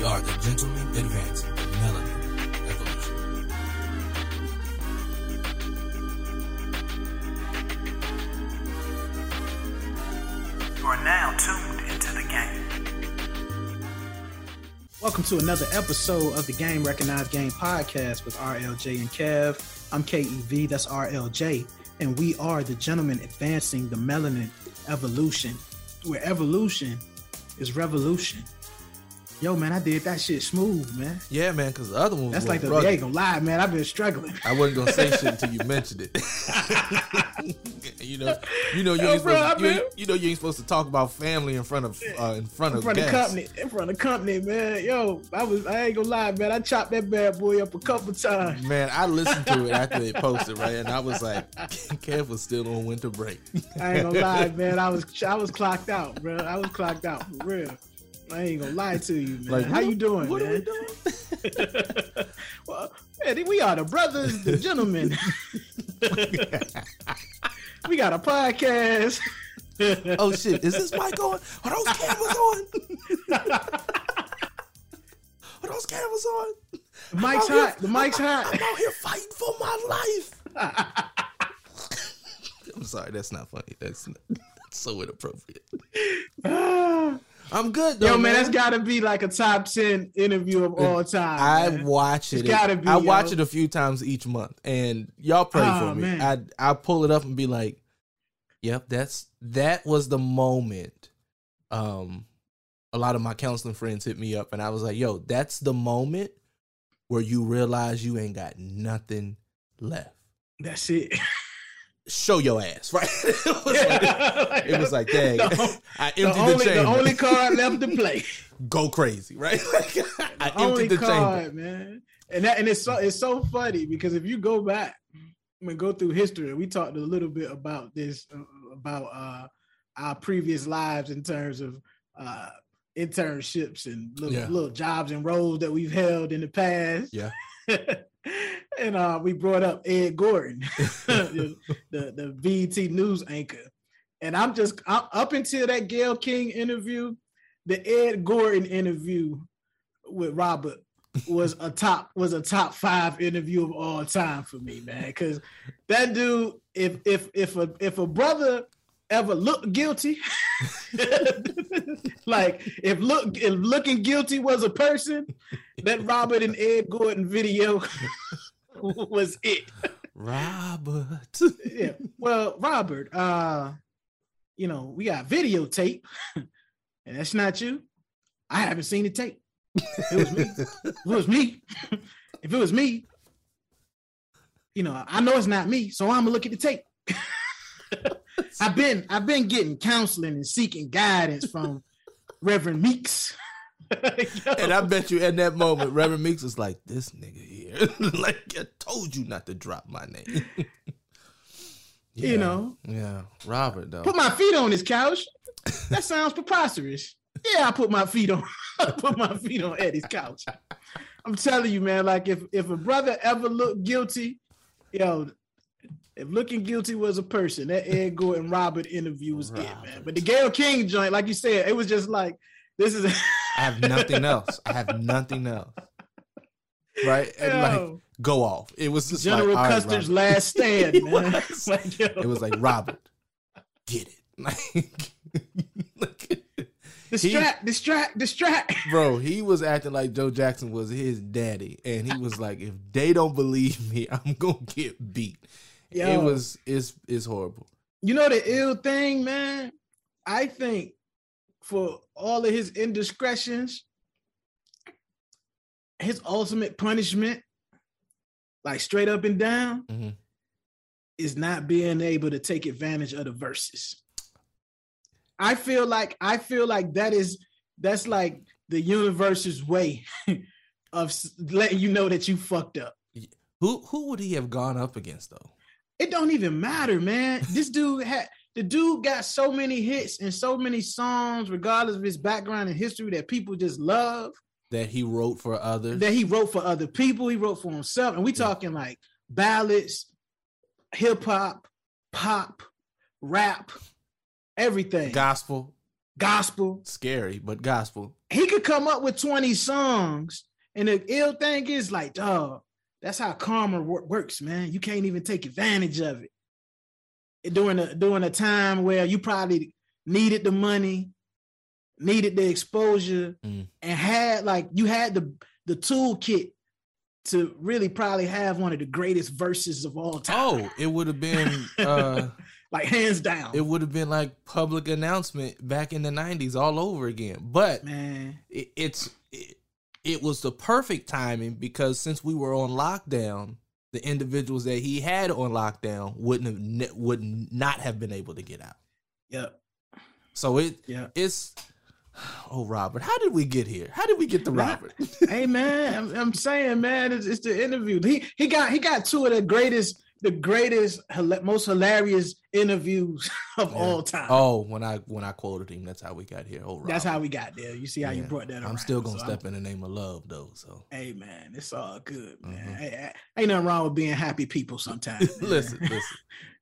We are the gentlemen advancing the melanin evolution. You are now tuned into the game. Welcome to another episode of the Game Recognized Game podcast with RLJ and Kev. I'm KEV, that's RLJ, and we are the gentlemen advancing the melanin evolution, where evolution is revolution. Yo, man, I did that shit smooth, man. Yeah, man, because the other one That's like the rugged. I ain't gonna lie, man. I've been struggling. I wasn't gonna say shit until you mentioned it. you know, you know you Yo, ain't bro, supposed to, you, you know you ain't supposed to talk about family in front of uh, in front of. In of front of company, in front of company, man. Yo, I was I ain't gonna lie, man. I chopped that bad boy up a couple times. Man, I listened to it after they posted, right? And I was like, Kev was still on winter break. I ain't gonna lie, man. I was I was clocked out, bro. I was clocked out for real. I ain't gonna lie to you, man. Like, How you doing, what are we man? doing? well, man, we are the brothers, the gentlemen. we got a podcast. Oh shit, is this mic on? Are those cameras on? Are those cameras on? The mic's hot. The mic's hot. I'm out here fighting for my life. I'm sorry, that's not funny. That's, not, that's so inappropriate. I'm good though. Yo, man, that's got to be like a top ten interview of all time. I man. watch it. It's gotta be, I watch it a few times each month, and y'all pray Oh, for me. man. I I pull it up and be like, "Yep, that's that was the moment." Um, a lot of my counseling friends hit me up, and I was like, "Yo, that's the moment where you realize you ain't got nothing left. That's it. Show your ass, right?" it, was like, it was like, "Dang, The- I The emptied only, the the only card left to play. Go crazy, right? Like, I The only emptied the card, chamber. man. And that and it's so it's so funny because if you go back I mean, go through history, we talked a little bit about this uh, about uh, our previous lives in terms of uh, internships and little, Yeah. little jobs and roles that we've held in the past. Yeah. And uh, we brought up Ed Gordon, the, the BET news anchor. And I'm just i up until that Gayle King interview, the Ed Gordon interview with Robert was a top was a top five interview of all time for me, man. Because that dude, if if if a if a brother ever looked guilty, like if look if looking guilty was a person, that Robert and Ed Gordon video was it. Robert. Yeah. Well, Robert, uh, you know, we got videotape, and that's not you. I haven't seen the tape. It was me. It was me, if it was me, you know, I know it's not me, so I'm gonna look at the tape. I've been I've been getting counseling and seeking guidance from Reverend Meeks. And I bet you in that moment, Reverend Meeks was like, "This nigga here, like I told you not to drop my name." You know. yeah, Robert though. put my feet on this couch. That sounds preposterous. Yeah, I put my feet on. Put my feet on Eddie's couch. I'm telling you, man. Like if if a brother ever looked guilty, yo, if looking guilty was a person, that Ed Gordon Robert interview was it, man. But the Gayle King joint, like you said, it was just like this is. I have nothing else. I have nothing else. Right? And like, go off. It was just General like, all right, Custer's Robert. last stand, It man. was. Like, yo, It was like Robert, get it. Like, distract, distract, distract. bro, he was acting like Joe Jackson was his daddy, and he was like, "If they don't believe me, I'm gonna get beat." Yo. It was it's it's horrible. You know the ill thing, man. I think for all of his indiscretions, his ultimate punishment, like straight up and down, Mhm. is not being able to take advantage of the verses. I feel like I feel like that is that's like the universe's way of letting you know that you fucked up. Who who would he have gone up against though? it don't even matter, man. This dude had the dude got so many hits and so many songs, regardless of his background and history, that people just love. That he wrote for others. That he wrote for other people, he wrote for himself, and we Yeah. talking like ballads, hip hop, pop, rap, everything, Gospel. gospel. Scary, but gospel. He could come up with 20 songs. And the ill thing is like, dog, that's how karma wor- works, man. You can't even take advantage of it. During a during a time where you probably needed the money, needed the exposure, Mm. and had like you had the the toolkit to really probably have one of the greatest verses of all time. Oh, it would have been uh like hands down. it would have been like public announcement back in the 90s all over again. But man. it, it's it, it was the perfect timing because since we were on lockdown, the individuals that he had on lockdown wouldn't have would not have been able to get out. Yep. So it Yeah. it's oh Robert, how did we get here? How did we get to Robert? hey man, I'm, I'm saying, man, it's, it's the interview. He he got he got two of the greatest, the greatest, most hilarious interviews of Yeah. all time. Oh, when I when I quoted him, that's how we got here. Oh, Robert. That's how we got there. You see how you brought that. I'm still gonna So step in the name of love though. So Hey man, it's all good, man. Mhm. Hey, hey, ain't nothing wrong with being happy people sometimes. listen, listen.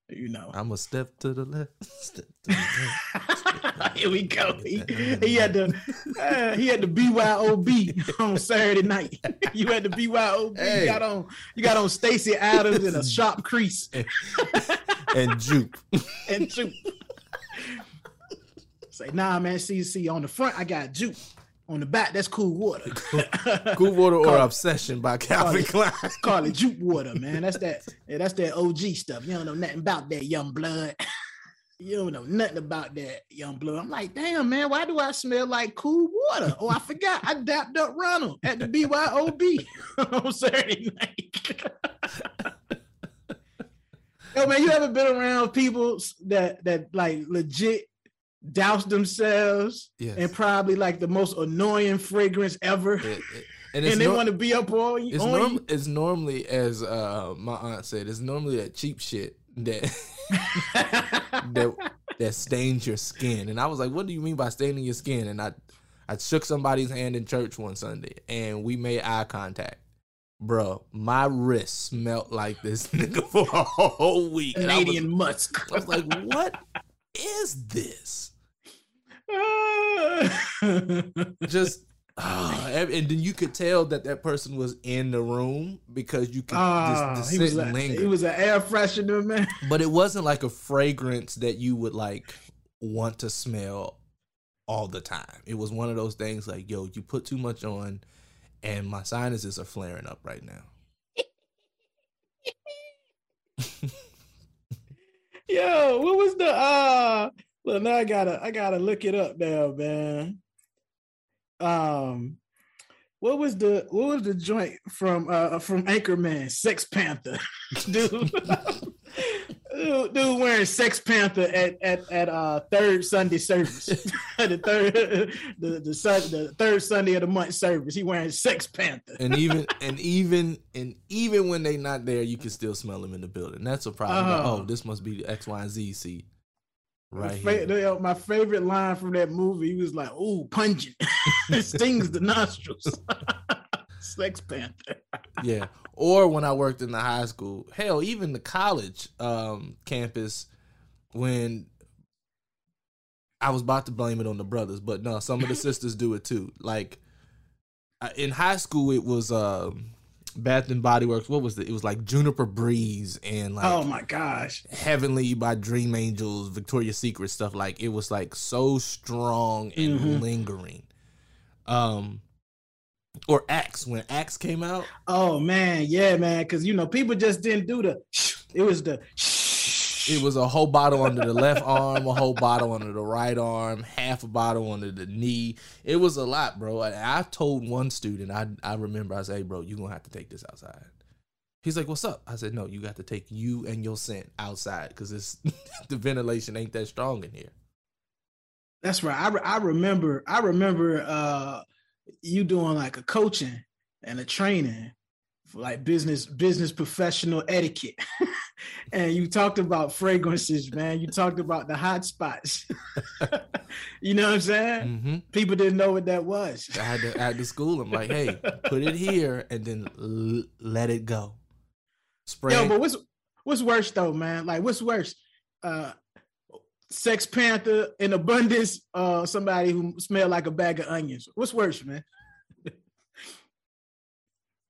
You know. I'm a step to the left. Step to the left. Here we go. He, he had the uh, he had the BYOB on Saturday night. you had the BYOB. Hey. You got on you got on Stacy Adams in a sharp crease and juke. and juke. Say, nah, man. See, see, on the front I got juke. On the back, that's cool water. Cool water or Call- obsession by Calvin call Klein. Call it juke water, man. That's that. Yeah, that's that OG stuff. You don't know nothing about that young blood. You don't know nothing about that young blood. I'm like, damn, man, why do I smell like cool water? Oh, I forgot. I dapped up Ronald at the BYOB on Saturday night. Yo, man, you ever been around people that that like legit douse themselves Yes. and probably like the most annoying fragrance ever, It- it- and and, they want to be up all you? it's, on norm- you? it's normally as uh, my aunt said, it's normally that cheap shit that that that stains your skin. And I was like, "What do you mean by staining your skin?" And I I shook somebody's hand in church one Sunday, and we made eye contact. Bro, my wrist smelled like this nigga for a whole week. And I was, Canadian musk. I was like, "What is this?" Just ah, and and then you could tell that that person was in the room because you could Ah, just, just he sit was and linger. he was an air freshener, man. but it wasn't like a fragrance that you would like want to smell all the time. It was one of those things like, yo, you put too much on, and my sinuses are flaring up right now. Yo, what was the uh look now I gotta I gotta look it up now, man. Um what was the what was the joint from uh from Anchorman, Sex Panther? dude. Dude, dude wearing Sex Panther at at, at uh third Sunday service. the third the the, sun, the third Sunday of the month service. He wearing Sex Panther. And even and even and even when they not there, you can still smell them in the building. That's a problem. Like, Oh. this must be the X, Y, and Z seat. Right my, here. fa- my favorite line from that movie he was like, "Ooh, pungent, it stings the nostrils." Sex Panther. Yeah. Or when i worked in the high school. Hell even the college um campus when i was about to blame it on the brothers but no some of the sisters do it too. Like in high school it was um bath and body works. What was it? It was like juniper breeze and like oh my gosh! heavenly by dream angels victoria's secret stuff like it was like so strong and Mhm. lingering. Um or axe when axe came out Oh man, yeah, man. Because you know, people just didn't do the. It was the. It was a whole bottle under the left arm, a whole bottle under the right arm, half a bottle under the knee. It was a lot, bro. And I told one student, I I remember I said, hey, bro, you're gonna have to take this outside. He's like, what's up? I said, no, you got to take you and your scent outside because it's the ventilation ain't that strong in here. That's right. I, re- I remember. I remember uh you doing like a coaching and a training for like business business professional etiquette, and you talked about fragrances, man. You talked about the hot spots. you know what I'm saying? hmm People didn't know what that was. I had to at the school. I'm like, hey, put it here and then l- let it go. Spray. Yo, but what's what's worse though, man? Like, what's worse? Uh, Sex Panther in abundance, uh, somebody who smell like a bag of onions. What's worse, man?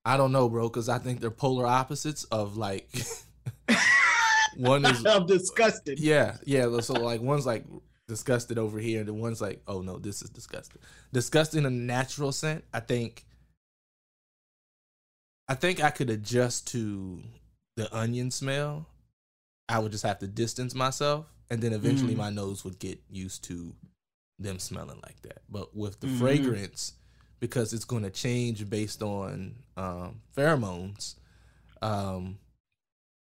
I don't know, bro, because I think they're polar opposites of like one is I'm disgusted. yeah, yeah. So like one's like disgusted over here, and the one's like, oh no, this is disgusting. Disgusting in a natural scent. I think. I think I could adjust to the onion smell. I would just have to distance myself, and then eventually Mm. my nose would get used to them smelling like that. But with the Mhm. fragrance, because it's going to change based on um, pheromones, um,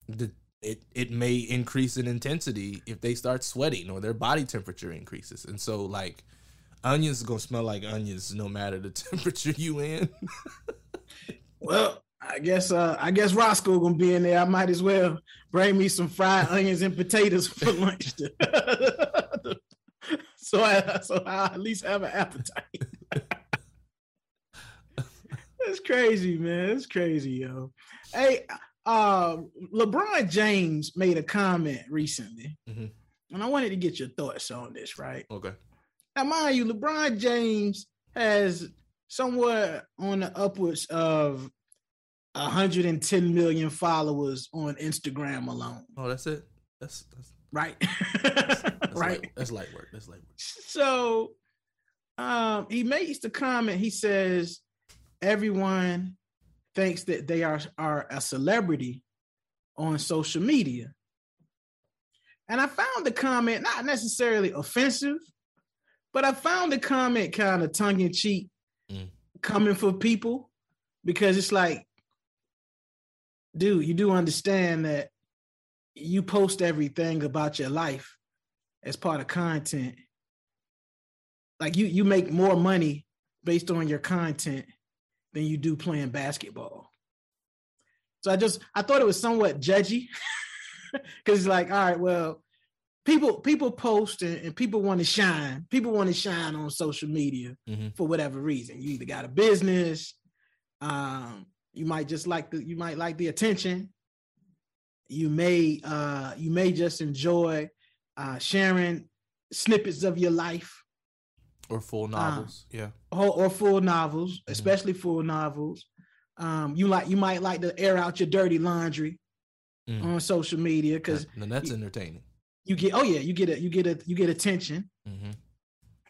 the it it may increase in intensity if they start sweating or their body temperature increases. And so like onions is gonna smell like onions no matter the temperature you in. Well, I guess uh I guess Roscoe gonna be in there. I might as well bring me some fried onions and potatoes for lunch. so I so I at least have an appetite. That's crazy, man. It's crazy, yo. Hey, uh LeBron James made a comment recently, Mhm. and I wanted to get your thoughts on this, right? okay. Now, mind you, LeBron James has somewhere on the upwards of 110 million followers on Instagram alone, Oh, that's it. That's that's, right? that's right. Light, that's light work. That's light work. So um, he makes the comment. He says, "Everyone thinks that they are are a celebrity on social media," and I found the comment not necessarily offensive, but I found the comment kind of tongue in cheek, Mm. coming for people because it's like, dude, you do understand that you post everything about your life as part of content like you you make more money based on your content than you do playing basketball. So I just I thought it was somewhat judgy because it's like, all right, well, people people post and, and people want to shine. People want to shine on social media Mhm. for whatever reason. You either got a business, um, you might just like the you might like the attention. You may uh you may just enjoy uh sharing snippets of your life Or full novels. yeah. or, or full novels, Mhm. especially full novels. Um, you like you might like to air out your dirty laundry Mm. on social media because That- then that's entertaining. you get oh yeah you get a you get a you get attention hmm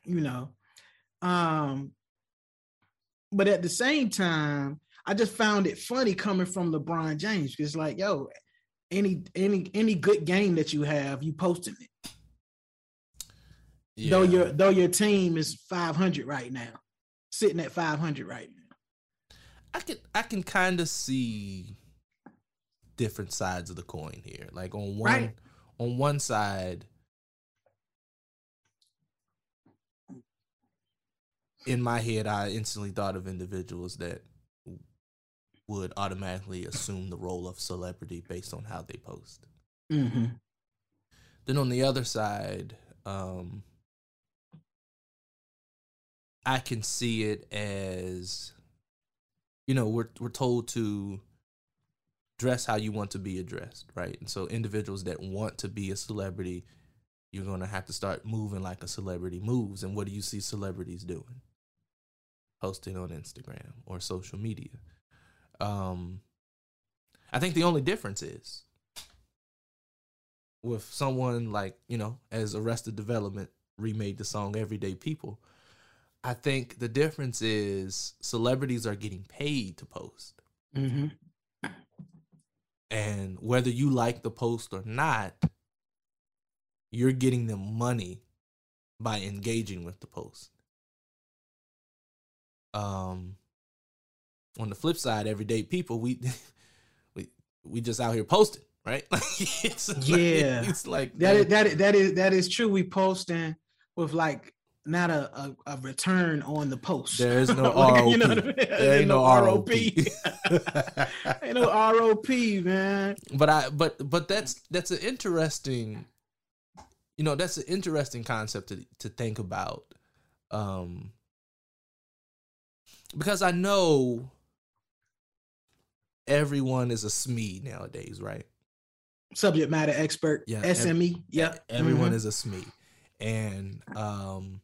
you know um but at the same time i just found it funny coming from lebron james because like yo any any any good game that you have you posting it Yeah. though your though your team is 500 right now sitting at 500 right now I can I can kind of see different sides of the coin here. Like on one Right. on one side, in my head, I instantly thought of individuals that would automatically assume the role of celebrity based on how they post. mm-hmm. Then on the other side, um, I can see it as, you know, we're we're told to dress how you want to be addressed, right? And so individuals that want to be a celebrity, you're gonna have to start moving like a celebrity moves. And what do you see celebrities doing? Posting on Instagram or social media. Um, I think the only difference is with someone like you know as arrested development remade the song everyday people i think the difference is celebrities are getting paid to post Mm-hmm. and whether you like the post or not you're getting them money by engaging with the post um on the flip side everyday people we we we just out here posting right it's like- Yeah. it's like That is, that is that is that is true. We posting with like not a, a, a return on the post. There is no Like, ROP. you know I mean? There ain't no ROP. ain't no ROP, man. but I but but that's that's an interesting you know that's an interesting concept to to think about um because I know everyone is a SME nowadays, right? subject matter expert, Yeah, ev- SME. Yeah, Everyone Mhm. is a SME. And um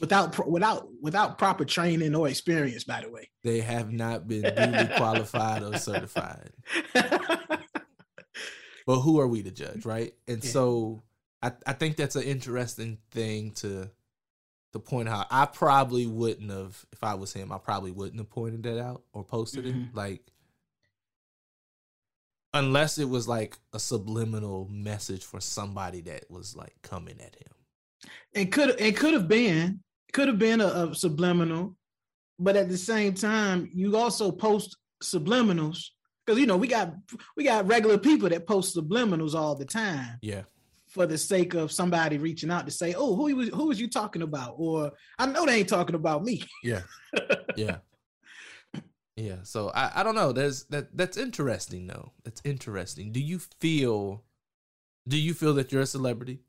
without pro- without without proper training or experience. By the way, they have not been duly qualified or certified. But who are we to judge, right? And Yeah. so I, I think that's an interesting thing to to point out. I probably wouldn't have if I was him, I probably wouldn't have pointed that out or posted Mhm. it. Like unless it was like a subliminal message for somebody that was like coming at him. it could it could have been could have been a, a subliminal, but at the same time, you also post subliminals because you know we got we got regular people that post subliminals all the time Yeah. For the sake of somebody reaching out to say, "Oh, who was who was you talking about?" Or I know they ain't talking about me. Yeah. yeah. Yeah. So I, I don't know. There's that that's interesting though. That's interesting. Do you feel do you feel that you're a celebrity?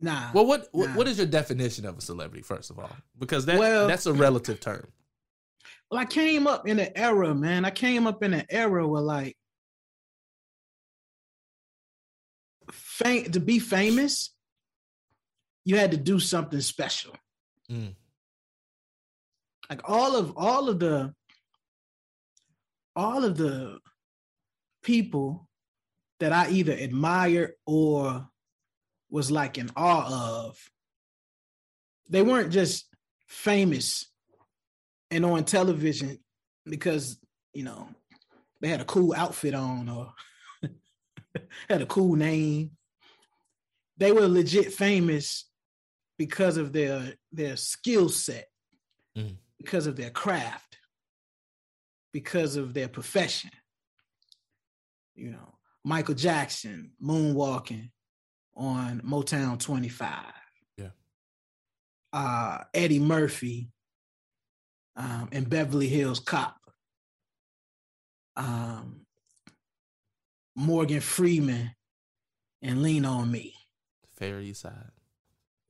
Nah. Well, what what, what is your definition of a celebrity, first of all? Because that Well- that's a relative term. Well, I came up in an era, man. I came up in an era where like fam- to be famous, you had to do something special. Mm. Like all of all of the all of the people that I either admired or was like in awe of, they weren't just famous and on television because you know they had a cool outfit on or had a cool name. They were legit famous because of their their skill set, Mm. because of their craft, because of their profession. You know, Michael Jackson moonwalking on Motown 25. Yeah. Uh, Eddie Murphy um, in Beverly Hills Cop. Um, Morgan Freeman and Lean on Me. Fair East Side.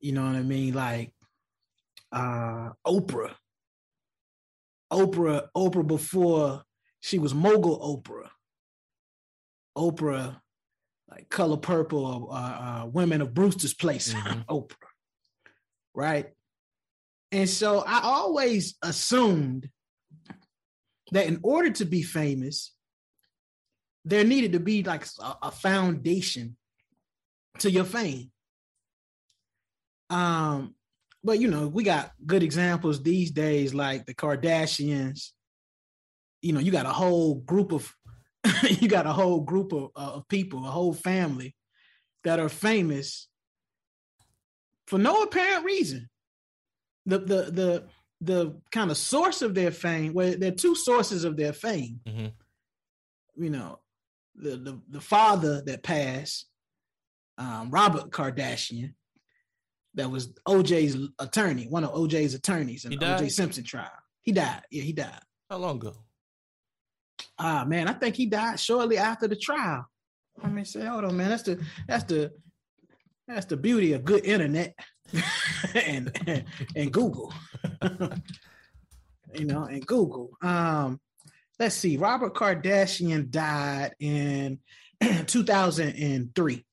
You know what I mean? Like uh Oprah. Oprah, Oprah before she was mogul Oprah. Oprah, like Color Purple, uh, uh, Women of Brewster's Place, Mhm. Oprah. Right? And so I always assumed that in order to be famous, there needed to be like a, a foundation to your fame. Um, but you know, we got good examples these days, like the Kardashians. You know, you got a whole group of you got a whole group of, uh, of people, a whole family that are famous for no apparent reason. The the the the kind of source of their fame, well, there are two sources of their fame. Mhm. You know, the the the father that passed, um, Robert Kardashian, that was OJ's attorney, one of OJ's attorneys in the OJ? Simpson trial. He died. Yeah, he died. How long ago? Ah man, I think he died shortly after the trial. I mean, say, hold on, man. That's the that's the that's the beauty of good internet and, and and Google. you know, and Google. Um, let's see. Robert Kardashian died in 2003.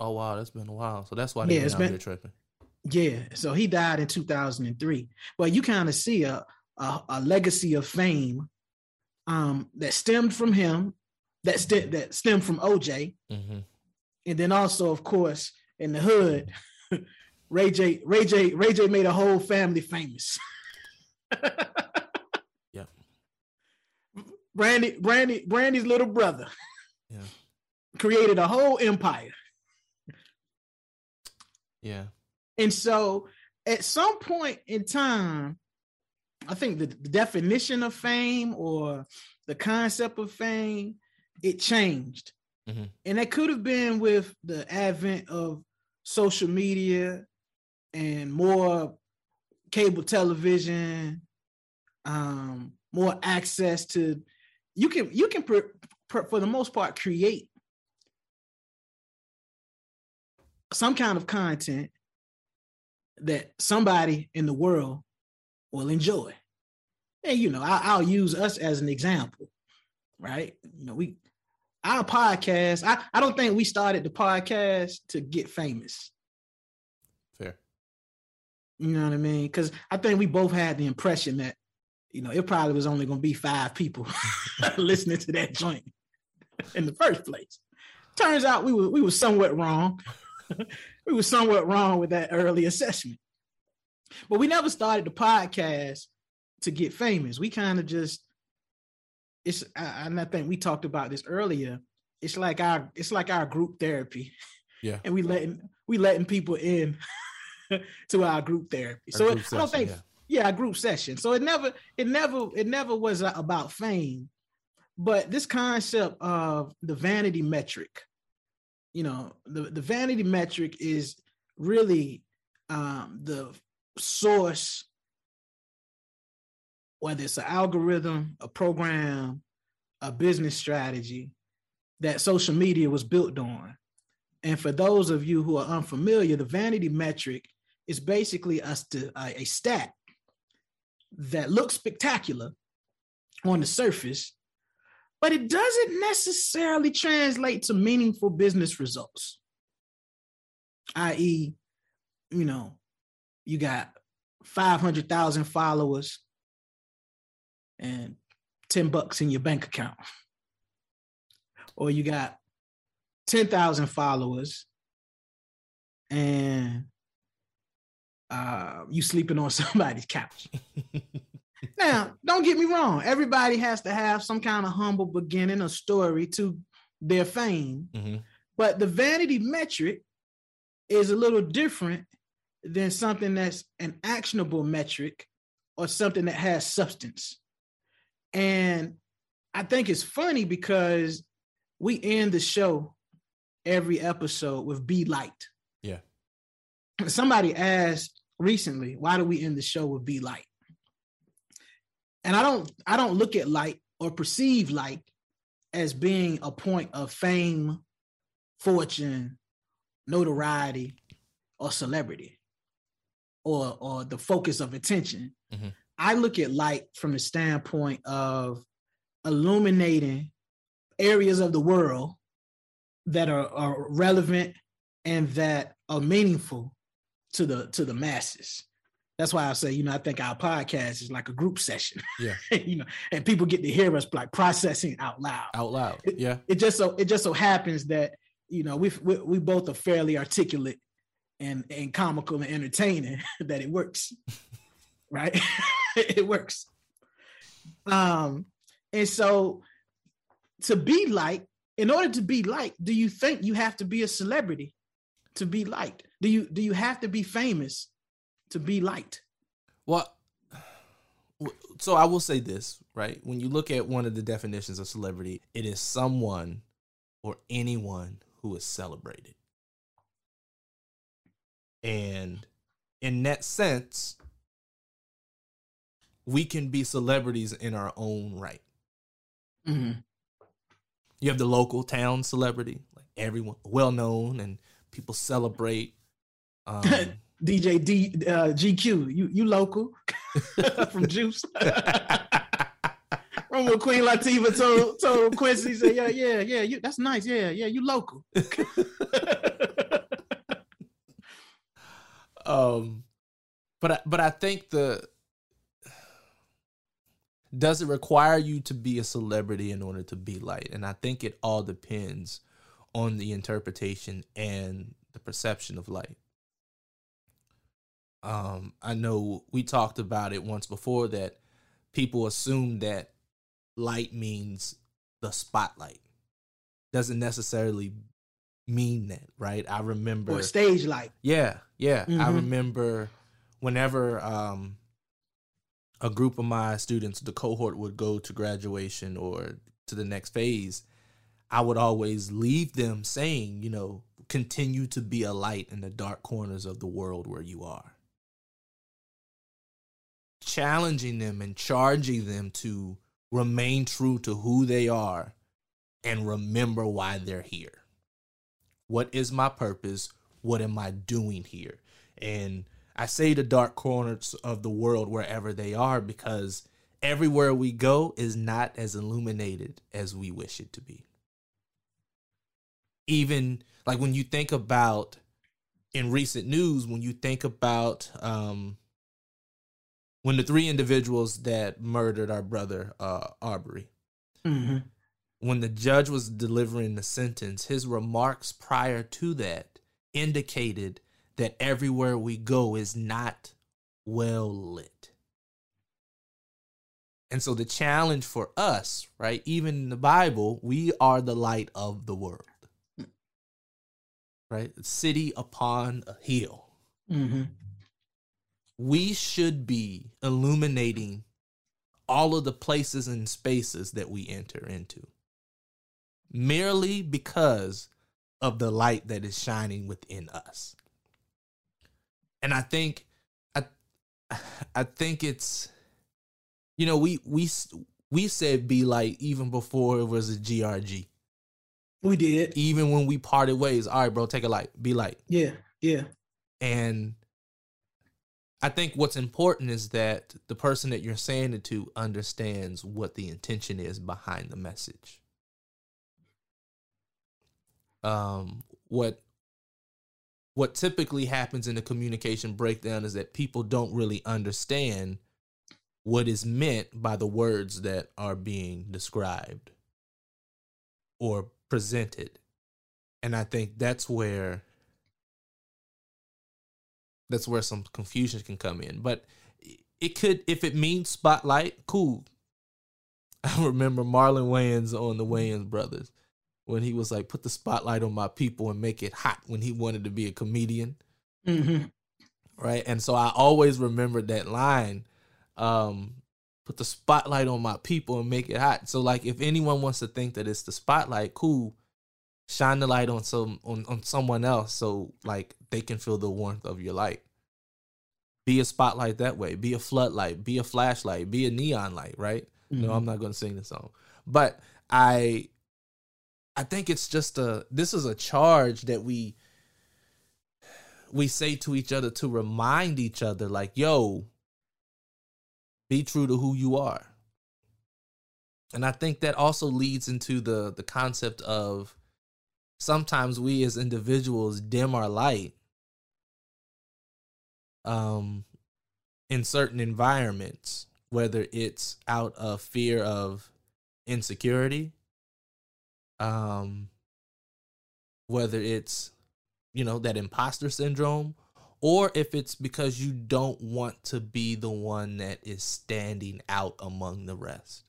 Oh wow, that's been a while. So that's why Yeah, they've it's been out been- here tripping. Yeah, so he died in 2003. Well, you kind of see a, a a legacy of fame um that stemmed from him, that st- that stemmed from OJ, mm-hmm. and then also, of course, in the hood, Ray J, Ray J, Ray J made a whole family famous. Yeah. Brandy, Brandy, Brandy's little brother. Yeah. Created a whole empire. Yeah. And so at some point in time, I think the, the definition of fame or the concept of fame, it changed. Mhm. And that could have been with the advent of social media and more cable television, um, more access to you can you can pr- pr- for the most part create some kind of content that somebody in the world will enjoy. And you know, I, I'll use us as an example, right? You know, we, our podcast, I, I don't think we started the podcast to get famous. Fair. You know what I mean? Because I think we both had the impression that, you know, it probably was only going to be five people listening to that joint in the first place. Turns out we were we were somewhat wrong. we were somewhat wrong with that early assessment. But we never started the podcast to get famous. We kind of just it's and I think we talked about this earlier. It's like our it's like our group therapy. Yeah. And we letting we letting people in to our group therapy. Our so group I don't think yeah. a group session. So it never it never it never was about fame. But this concept of the vanity metric, you know, the, the vanity metric is really um, the source, whether it's an algorithm, a program, a business strategy that social media was built on. And for those of you who are unfamiliar, the vanity metric is basically a, a stat that looks spectacular on the surface, but it doesn't necessarily translate to meaningful business results. I.e., you know, you got 500,000 followers and 10 bucks in your bank account. Or you got 10,000 followers and uh, you sleeping on somebody's couch. now, don't get me wrong. Everybody has to have some kind of humble beginning a story to their fame. Mm-hmm. But the vanity metric is a little different than something that's an actionable metric or something that has substance. And I think it's funny because we end the show every episode with be light. Yeah. Somebody asked recently, why do we end the show with be light? And I don't I don't look at light or perceive light as being a point of fame, fortune, notoriety, or celebrity, or or the focus of attention. Mm-hmm. I look at light from the standpoint of illuminating areas of the world that are, are relevant and that are meaningful to the to the masses. That's why I say, you know, I think our podcast is like a group session. Yeah. you know, and people get to hear us like processing out loud. Out loud. Yeah. It just so it just so happens that you know we we, we both are fairly articulate and and comical and entertaining that it works, right? it works. Um, and so to be like, in order to be like, do you think you have to be a celebrity to be liked? Do you do you have to be famous to be light. Well, so I will say this, right? When you look at one of the definitions of celebrity, it is someone or anyone who is celebrated. And in that sense, we can be celebrities in our own right. Mm-hmm. You have the local town celebrity, like everyone well known and people celebrate. Um, DJ D uh, GQ, you you local from Juice. Remember Queen Latifah told told Quincy, said, "Yeah, yeah, yeah, you, that's nice. Yeah, yeah, you local." um, but I, but I think the does it require you to be a celebrity in order to be light? And I think it all depends on the interpretation and the perception of light. Um, I know we talked about it once before that people assume that light means the spotlight. Doesn't necessarily mean that, right? I remember or stage light. Yeah, yeah. I Mhm. remember whenever um a group of my students, the cohort would go to graduation or to the next phase, I would always leave them saying, you know, continue to be a light in the dark corners of the world where you are. Challenging them and charging them to remain true to who they are and remember why they're here. What is my purpose? What am I doing here? And I say the dark corners of the world wherever they are because everywhere we go is not as illuminated as we wish it to be. even like when you think about in recent news, when you think about um, when the three individuals that murdered our brother uh, Arbery, hmm when the judge was delivering the sentence, his remarks prior to that indicated that everywhere we go is not well lit. And so the challenge for us, right, even in the Bible, we are the light of the world. Right? City upon a hill. hmm We should be illuminating all of the places and spaces that we enter into merely because of the light that is shining within us. And I think I I think it's you know we we we said be light even before it was a GRG. We did. Even when we parted ways, all right, bro, take a light, be light. Yeah. Yeah. And I think what's important is that the person that you're saying it to understands what the intention is behind the message. Um, what what typically happens in a communication breakdown is that people don't really understand what is meant by the words that are being described or presented. And I think that's where that's where some confusion can come in. But it could, if it means spotlight, cool. I remember Marlon Wayans on the Wayans brothers when he was like, put the spotlight on my people and make it hot when he wanted to be a comedian. hmm Right. And so I always remembered that line. Um, put the spotlight on my people and make it hot. So like if anyone wants to think that it's the spotlight, cool. Shine the light on some on, on someone else so like they can feel the warmth of your light. Be a spotlight that way. Be a floodlight. Be a flashlight. Be a neon light, right? No, I'm mm-hmm. not going to sing the song. But I I think it's just a this is a charge that we we say to each other to remind each other like, yo, be true to who you are. And I think that also leads into the the concept of sometimes we as individuals dim our light um in certain environments whether it's out of fear of insecurity um whether it's you know that imposter syndrome or if it's because you don't want to be the one that is standing out among the rest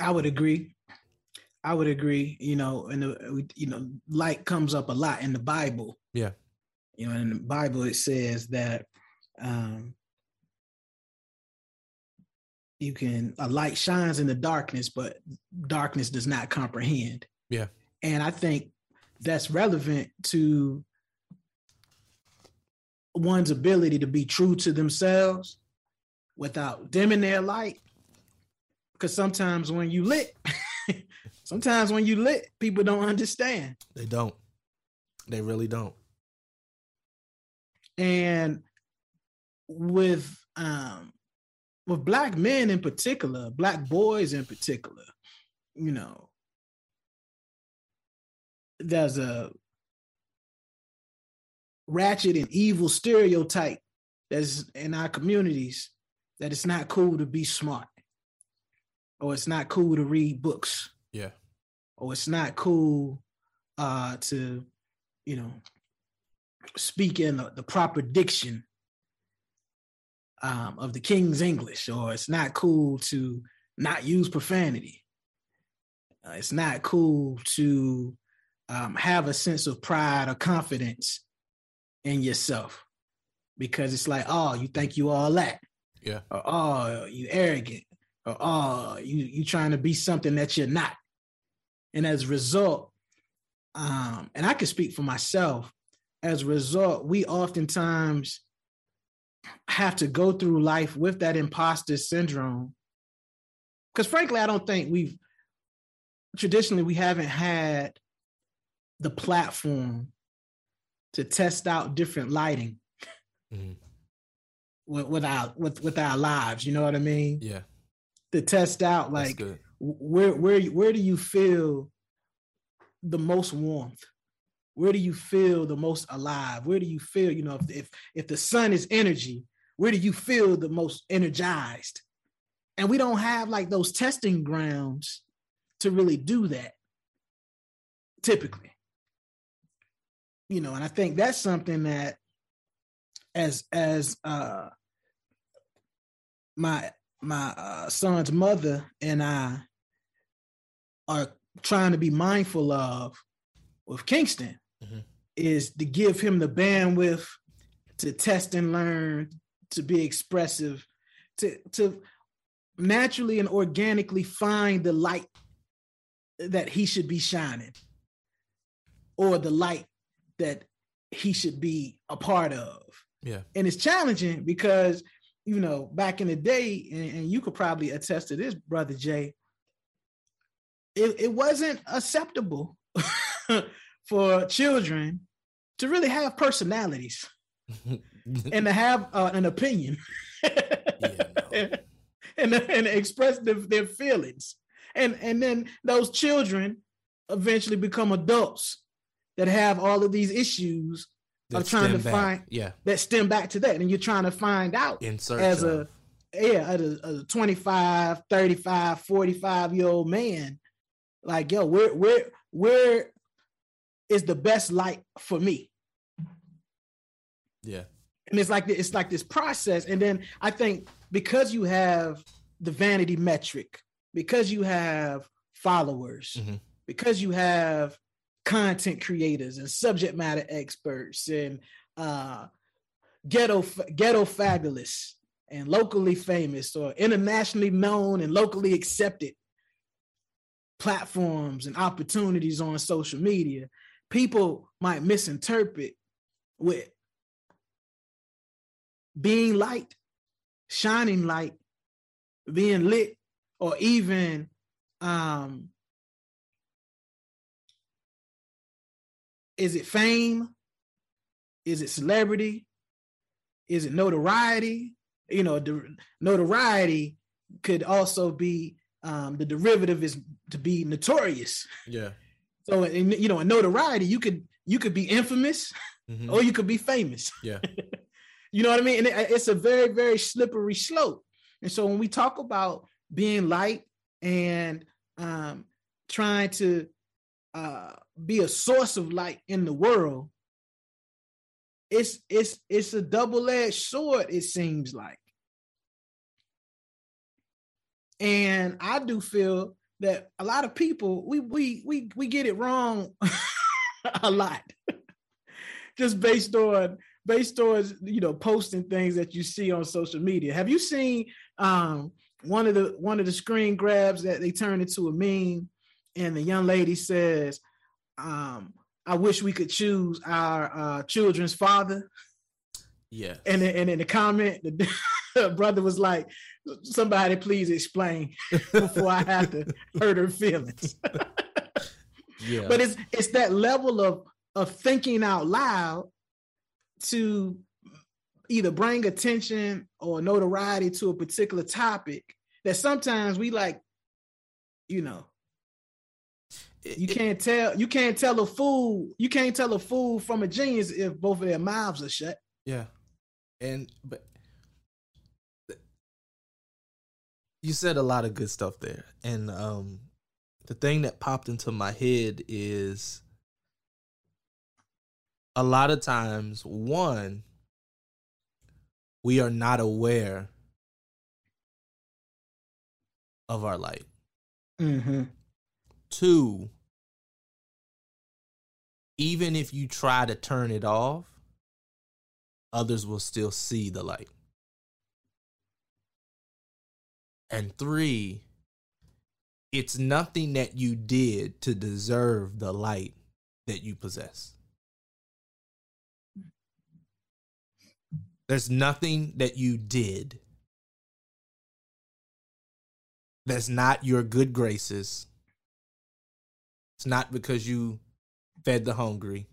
I would agree. I would agree. You know, and the you know, light comes up a lot in the Bible. Yeah. You know, in the Bible it says that um you can a light shines in the darkness, but darkness does not comprehend. Yeah. And I think that's relevant to one's ability to be true to themselves without dimming their light. Because sometimes when you lit, sometimes when you lit, people don't understand. they don't they really don't And with um with black men in particular, black boys in particular, you know, there's a ratchet and evil stereotype that's in our communities that it's not cool to be smart. Or it's not cool to read books. Yeah. Or it's not cool uh to you know speak in the, the proper diction um, of the king's english or it's not cool to not use profanity. Uh, it's not cool to um, have a sense of pride or confidence in yourself because it's like oh you think you all that. Yeah. Or oh you arrogant. Or oh you you trying to be something that you're not. And as a result um and i can speak for myself as a result we oftentimes have to go through life with that imposter syndrome because frankly i don't think we've traditionally we haven't had the platform to test out different lighting Mhm. with, with our with with our lives you know what i mean yeah to test out like where where where do you feel the most warmth? Where do you feel the most alive? Where do you feel, you know, if if, if the sun is energy, where do you feel the most energized? And we don't have like those testing grounds to really do that typically. You know, and I think that's something that as as uh my my uh, son's mother and I are trying to be mindful of with Kingston Mhm. is to give him the bandwidth to test and learn, to be expressive, to to naturally and organically find the light that he should be shining or the light that he should be a part of Yeah. and it's challenging because you know back in the day and, and you could probably attest to this brother jay it, it wasn't acceptable for children to really have personalities and to have uh, an opinion no. and, and express their, their feelings and and then those children eventually become adults that have all of these issues That trying to stem back. find- yeah that stem back to that and you're trying to find out as of, a yeah as a, as a 25 35 45 year old man like yo where where where is the best light for me. Yeah. And it's like it's like this process. And then i think because you have the vanity metric because you have followers Mhm. because you have content creators and subject matter experts and uh ghetto ghetto fabulous and locally famous or internationally known and locally accepted platforms and opportunities on social media people might misinterpret with being light, shining light, being lit, or even um is it fame? Is it celebrity? Is it notoriety? You know, the notoriety could also be um, the derivative is to be notorious. yeah So, in, you know, in notoriety, you could you could be infamous Mhm. or you could be famous. Yeah. you know what I mean? And it- it's a very, very slippery slope. And so when we talk about being light and um, trying to uh, be a source of light in the world, it's it's it's a double-edged sword, it seems like. And I do feel that a lot of people we we we we get it wrong a lot. Just based on based on you know posting things that you see on social media. Have you seen um one of the one of the screen grabs that they turn into a meme? And the young lady says um i wish we could choose our uh children's father. Yeah and then, and in the comment the brother was like somebody please explain before i have to hurt her feelings. Yeah. But it's it's that level of of thinking out loud to either bring attention or notoriety to a particular topic that sometimes we like you know you can't tell you can't tell a fool you can't tell a fool from a genius if both of their mouths are shut. Yeah. And but you said a lot of good stuff there. And um the thing that popped into my head is a lot of times one we are not aware of our light. mm-hmm. Two, even if you try to turn it off, others will still see the light. And three, it's nothing that you did to deserve the light that you possess. There's nothing that you did that's not your good graces. It's not because you fed the hungry.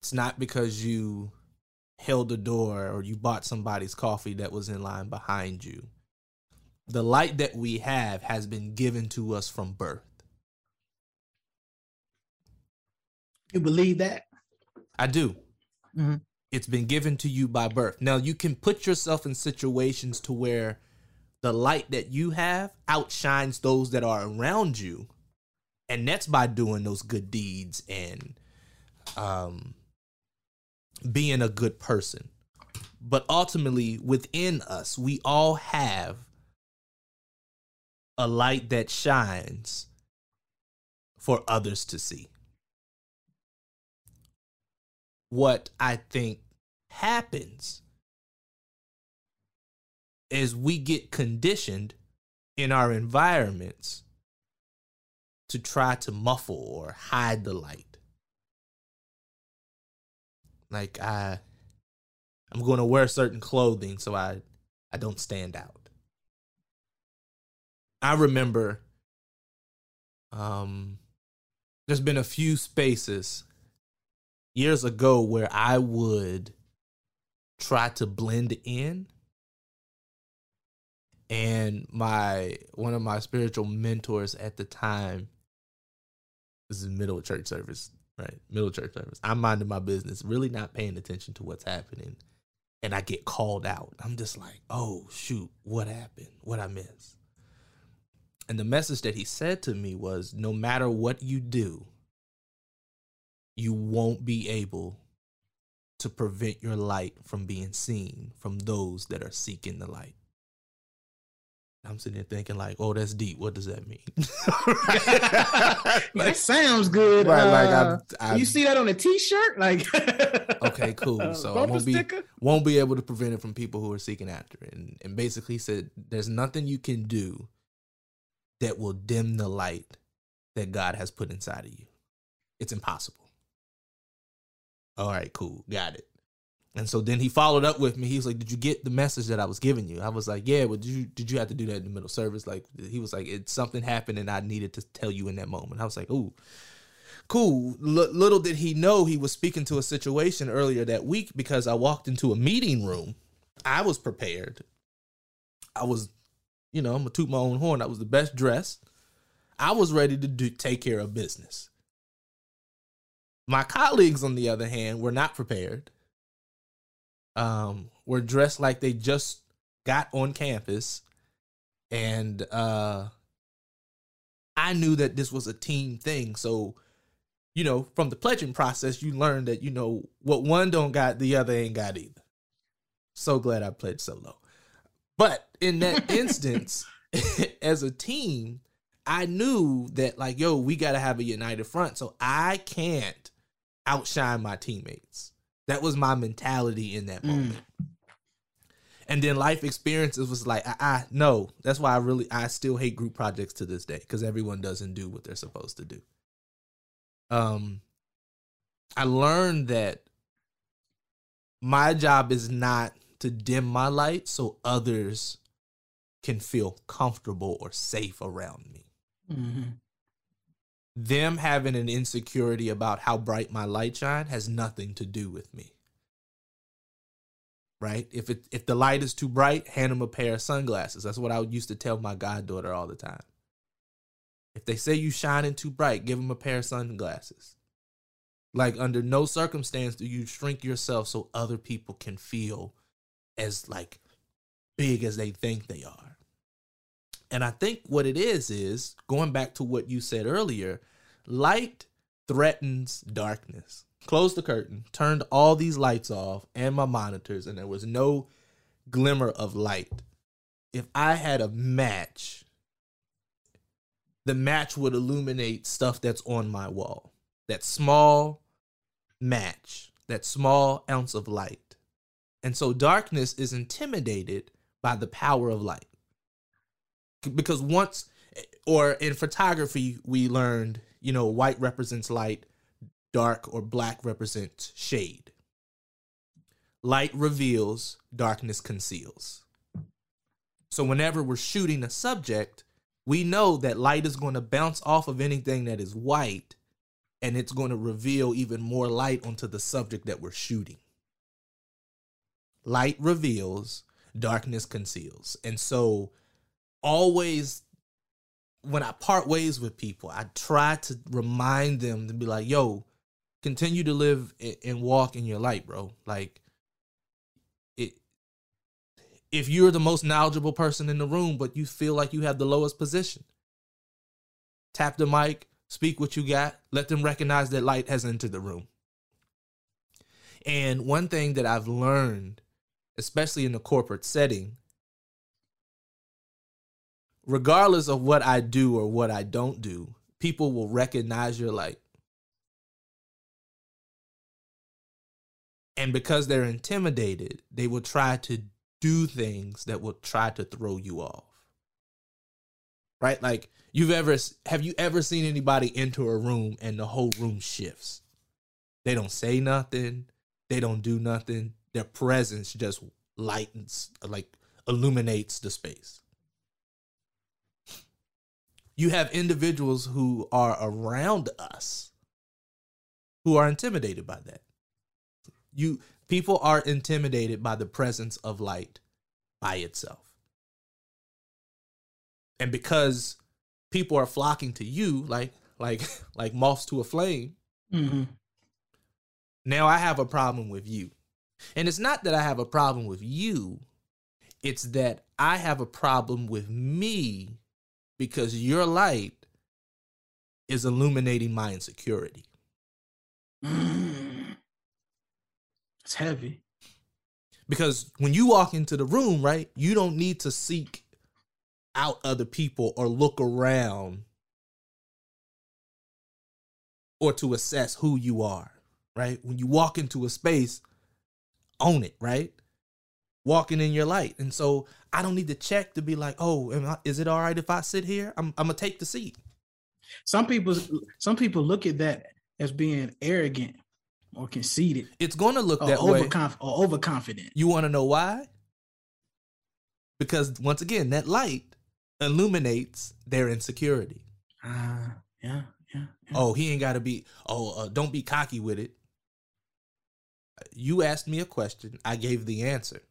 It's not because you held the door or you bought somebody's coffee that was in line behind you. The light that we have has been given to us from birth. You believe that? I do. Mhm. It's been given to you by birth. Now you can put yourself in situations to where the light that you have outshines those that are around you. And that's by doing those good deeds and um being a good person. But ultimately within us, we all have a light that shines for others to see what I think happens is we get conditioned in our environments to try to muffle or hide the light. Like I I'm going to wear certain clothing so I I don't stand out. I remember um there's been a few spaces years ago where I would try to blend in and my one of my spiritual mentors at the time this is middle church service right. Middle church service. I'm minding my business really not paying attention to what's happening. And i get called out. I'm just like oh shoot what happened? What i missed? and the message that he said to me was no matter what you do you won't be able to prevent your light from being seen from those that are seeking the light. I'm sitting there thinking like, oh, that's deep. What does that mean? that sounds good. Right, like, Uh, I- I- you see that on a T-shirt, like okay, cool. So I won't be sticker? won't be able to prevent it from people who are seeking after it. And, and basically said, there's nothing you can do that will dim the light that God has put inside of you. It's impossible. All right, cool, got it. And so then he followed up with me. He was like, "Did you get the message that I was giving you?" I was like, "Yeah, but did you did you have to do that in the middle service?" Like he was like, "It something happened and I needed to tell you in that moment." I was like, "Ooh, cool." L- little did he know he was speaking to a situation earlier that week because I walked into a meeting room. I was prepared. I was, you know, I'm gonna toot my own horn. I was the best dressed. I was ready to do take care of business. My colleagues, on the other hand, were not prepared. Um, were dressed like they just got on campus, and uh, I knew that this was a team thing. So, you know, from the pledging process, you learn that you know what one don't got, the other ain't got either. So glad I pledged solo. But in that instance, as a team, I knew that like, yo, we gotta have a united front. So I can't outshine my teammates. That was my mentality in that Mm. moment. And then life experiences was like, I, I no. That's why I really I still hate group projects to this day because everyone doesn't do what they're supposed to do. Um, I learned that my job is not to dim my light so others can feel comfortable or safe around me. Mhm. Them having an insecurity about how bright my light shine has nothing to do with me. Right? If it if the light is too bright, hand them a pair of sunglasses. That's what I used to tell my goddaughter all the time. If they say you shining too bright, give them a pair of sunglasses. Like under no circumstance do you shrink yourself so other people can feel as like big as they think they are. And I think what it is is going back to what you said earlier, light threatens darkness. Closed the curtain, turned all these lights off and my monitors, and there was no glimmer of light. If I had a match, the match would illuminate stuff that's on my wall. That small match, that small ounce of light. And so darkness is intimidated by the power of light. Because once, or in photography, we learned, you know, white represents light, dark or black represents shade. Light reveals, darkness conceals. So whenever we're shooting a subject, we know that light is going to bounce off of anything that is white and it's going to reveal even more light onto the subject that we're shooting. Light reveals, darkness conceals. And so always when I part ways with people, I try to remind them to be like, yo, continue to live and walk in your light, bro. Like it if you're the most knowledgeable person in the room, but you feel like you have the lowest position, tap the mic, speak what you got, let them recognize that light has entered the room. And one thing that I've learned, especially in the corporate setting, regardless of what I do or what I don't do, people will recognize your light. And because they're intimidated, they will try to do things that will try to throw you off. Right? Like you've ever have you ever seen anybody enter a room and the whole room shifts? They don't say nothing, they don't do nothing. Their presence just lightens like illuminates the space. You have individuals who are around us who are intimidated by that. You people are intimidated by the presence of light by itself. And because people are flocking to you like like like moths to a flame, Mm-hmm. now I have a problem with you. And it's not that I have a problem with you, it's that I have a problem with me because your light is illuminating my insecurity. Mm. It's heavy. Because when you walk into the room, right, you don't need to seek out other people or look around or to assess who you are, right? When you walk into a space, own it, right? Walking in your light. And so I don't need to check to be like, oh, am I, is it all right if I sit here? I'm, I'm going to take the seat. Some people some people look at that as being arrogant or conceited It's going to look that way. or overconfident. You want to know why? Because once again, that light illuminates their insecurity. Ah, yeah, yeah. yeah. Oh, he ain't got to be. Oh, uh, don't be cocky with it. You asked me a question. I gave the answer.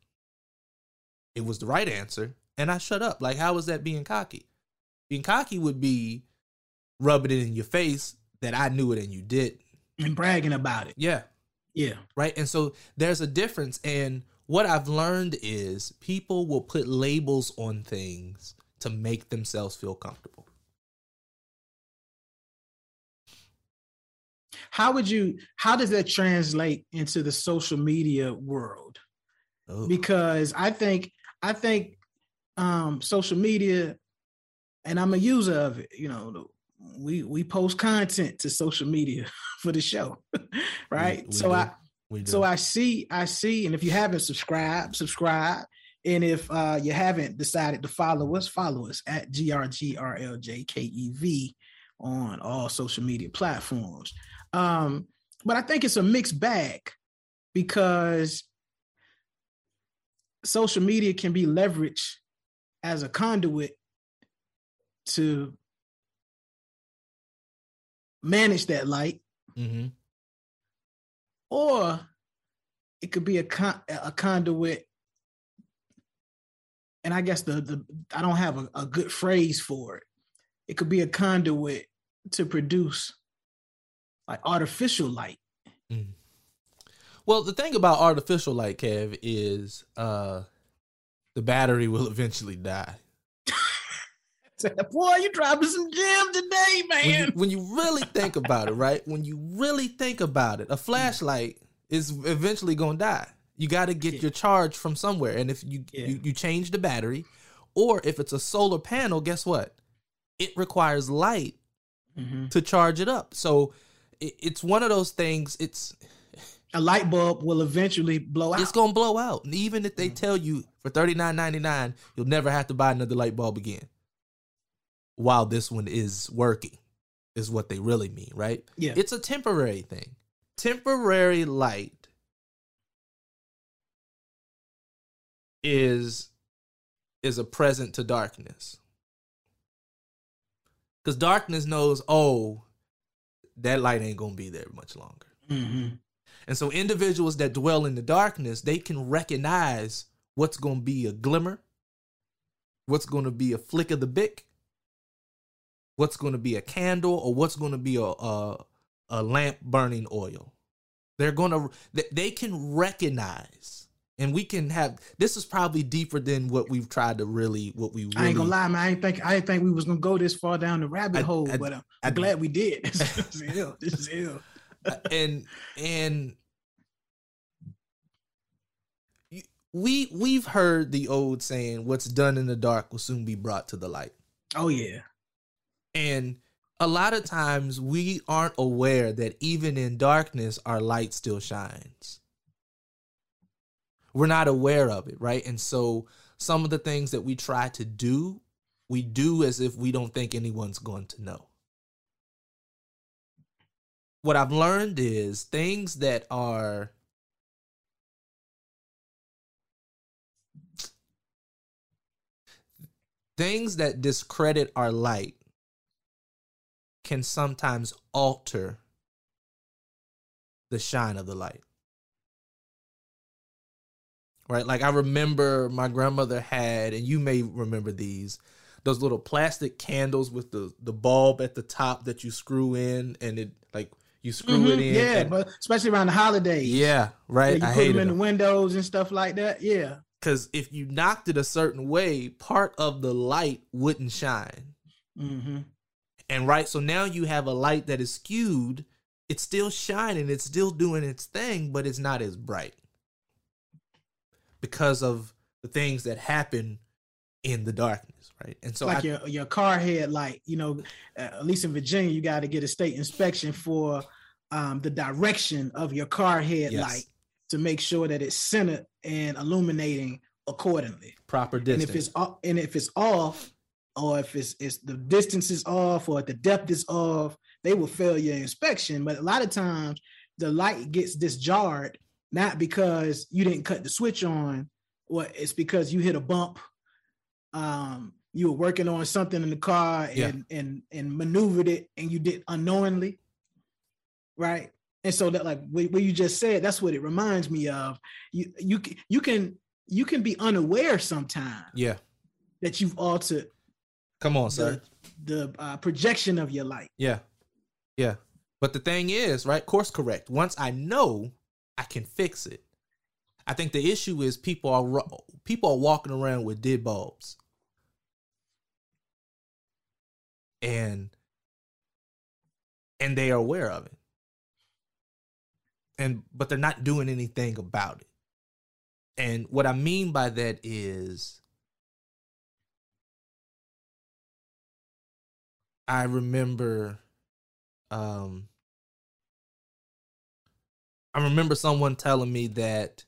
It was the right answer, and I shut up. Like, how is that being cocky? Being cocky would be rubbing it in your face that I knew it and you did. and bragging about it. Yeah, Yeah. right. And so there's a difference. And what I've learned is people will put labels on things to make themselves feel comfortable. How would you how does that translate into the social media world? Oh. Because I think I think um social media and I'm a user of it, you know, we we post content to social media for the show. right? we so do. I So I see, I see, and if you haven't subscribed, subscribe. And if uh, you haven't decided to follow us, follow us at GRGRLJKEV on all social media platforms. Um, but I think it's a mixed bag because social media can be leveraged as a conduit to manage that light. Hmm or it could be a con- a conduit. And i guess the the i don't have a, a good phrase for it. It could be a conduit to produce like artificial light Well, the thing about artificial light, Kev, is uh the battery will eventually die. boy you dropping some gems today When you, man when you really think about it, right? When you really think about it, a flashlight is eventually going to die. You got to get Yeah. your charge from somewhere, and if you, Yeah. you you change the battery, or if it's a solar panel, guess what? It requires light Mhm. to charge it up. So it, it's one of those things. It's a light bulb will eventually blow out it's gonna blow out. And even if they Mhm. tell you for thirty nine ninety nine, you'll never have to buy another light bulb again. While this one is working, is what they really mean, right? yeah It's a temporary thing. Temporary light is is a present to darkness. Because darkness knows, oh, that light ain't gonna be there much longer. Mhm. And so individuals that dwell in the darkness, they can recognize what's going to be a glimmer, what's going to be a flick of the bic, what's going to be a candle, or what's going to be a, a a lamp burning oil. They're going to they, can recognize and we can have this is probably deeper than what we've tried to really what we really I ain't gonna lie, man. I ain't think I didn't think we was gonna go this far down the rabbit I- hole, I- but I'm, I- glad we did. this is ill. This is ill. Uh, and and we we've heard the old saying what's done in the dark will soon be brought to the light. Oh yeah. and a lot of times we aren't aware that even in darkness our light still shines. We're not aware of it right? And so some of the things that we try to do we do as if we don't think anyone's going to know what i've learned is things that are things that discredit our light can sometimes alter the shine of the light. Right? Like I remember my grandmother had, and you may remember these, those little plastic candles with the the bulb at the top that you screw in, and it you screw Mhm, it in. Yeah, and- but especially around the holidays. yeah, Yeah, right. you I put them in them. the windows and stuff like that. Yeah. because if you knocked it a certain way, part of the light wouldn't shine. hmm And right, so now you have a light that is skewed. It's still shining, it's still doing its thing, but it's not as bright because of the things that happen in the darkness, right? And so like I, your your car headlight. You know, uh, at least in Virginia, you got to get a state inspection for um, the direction of your car headlight to make sure that it's centered and illuminating accordingly. proper And distance. if it's off, and if it's off, or if it's it's the distance is off, or the depth is off, they will fail your inspection. But a lot of times, the light gets disjarred not because you didn't cut the switch on, or it's because you hit a bump. Um, you were working on something in the car and Yeah. and and maneuvered it, and you did unknowingly, right? And so that like what you just said, that's what it reminds me of. You you you can you can be unaware sometimes yeah, that you've altered come on, sir. the the uh, projection of your light. Yeah. Yeah. But the thing is, right? Course correct. Once I know, I can fix it. I think the issue is people are people are walking around with dead bulbs. And and they are aware of it. And but they're not doing anything about it. And what I mean by that is I remember um I remember someone telling me that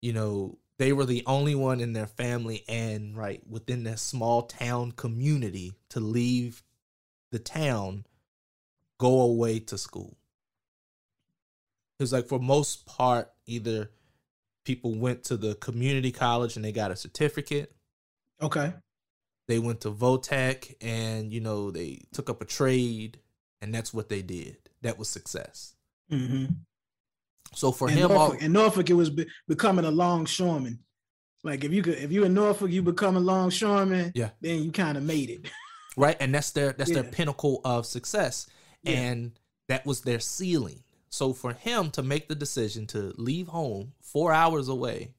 you know they were the only one in their family and right within that small town community to leave the town go away to school. It was like for most part either people went to the community college and they got a certificate Okay. they went to Votech and you know they took up a trade and that's what they did. That was success. hmm So for in, him, all, Norfolk, in Norfolk, it was be- becoming a longshoreman. Like if you could, if you in Norfolk, you become a longshoreman. Yeah. Then you kind of made it. right, and that's their that's their pinnacle of success, Yeah. and that was their ceiling. So for him to make the decision to leave home four hours away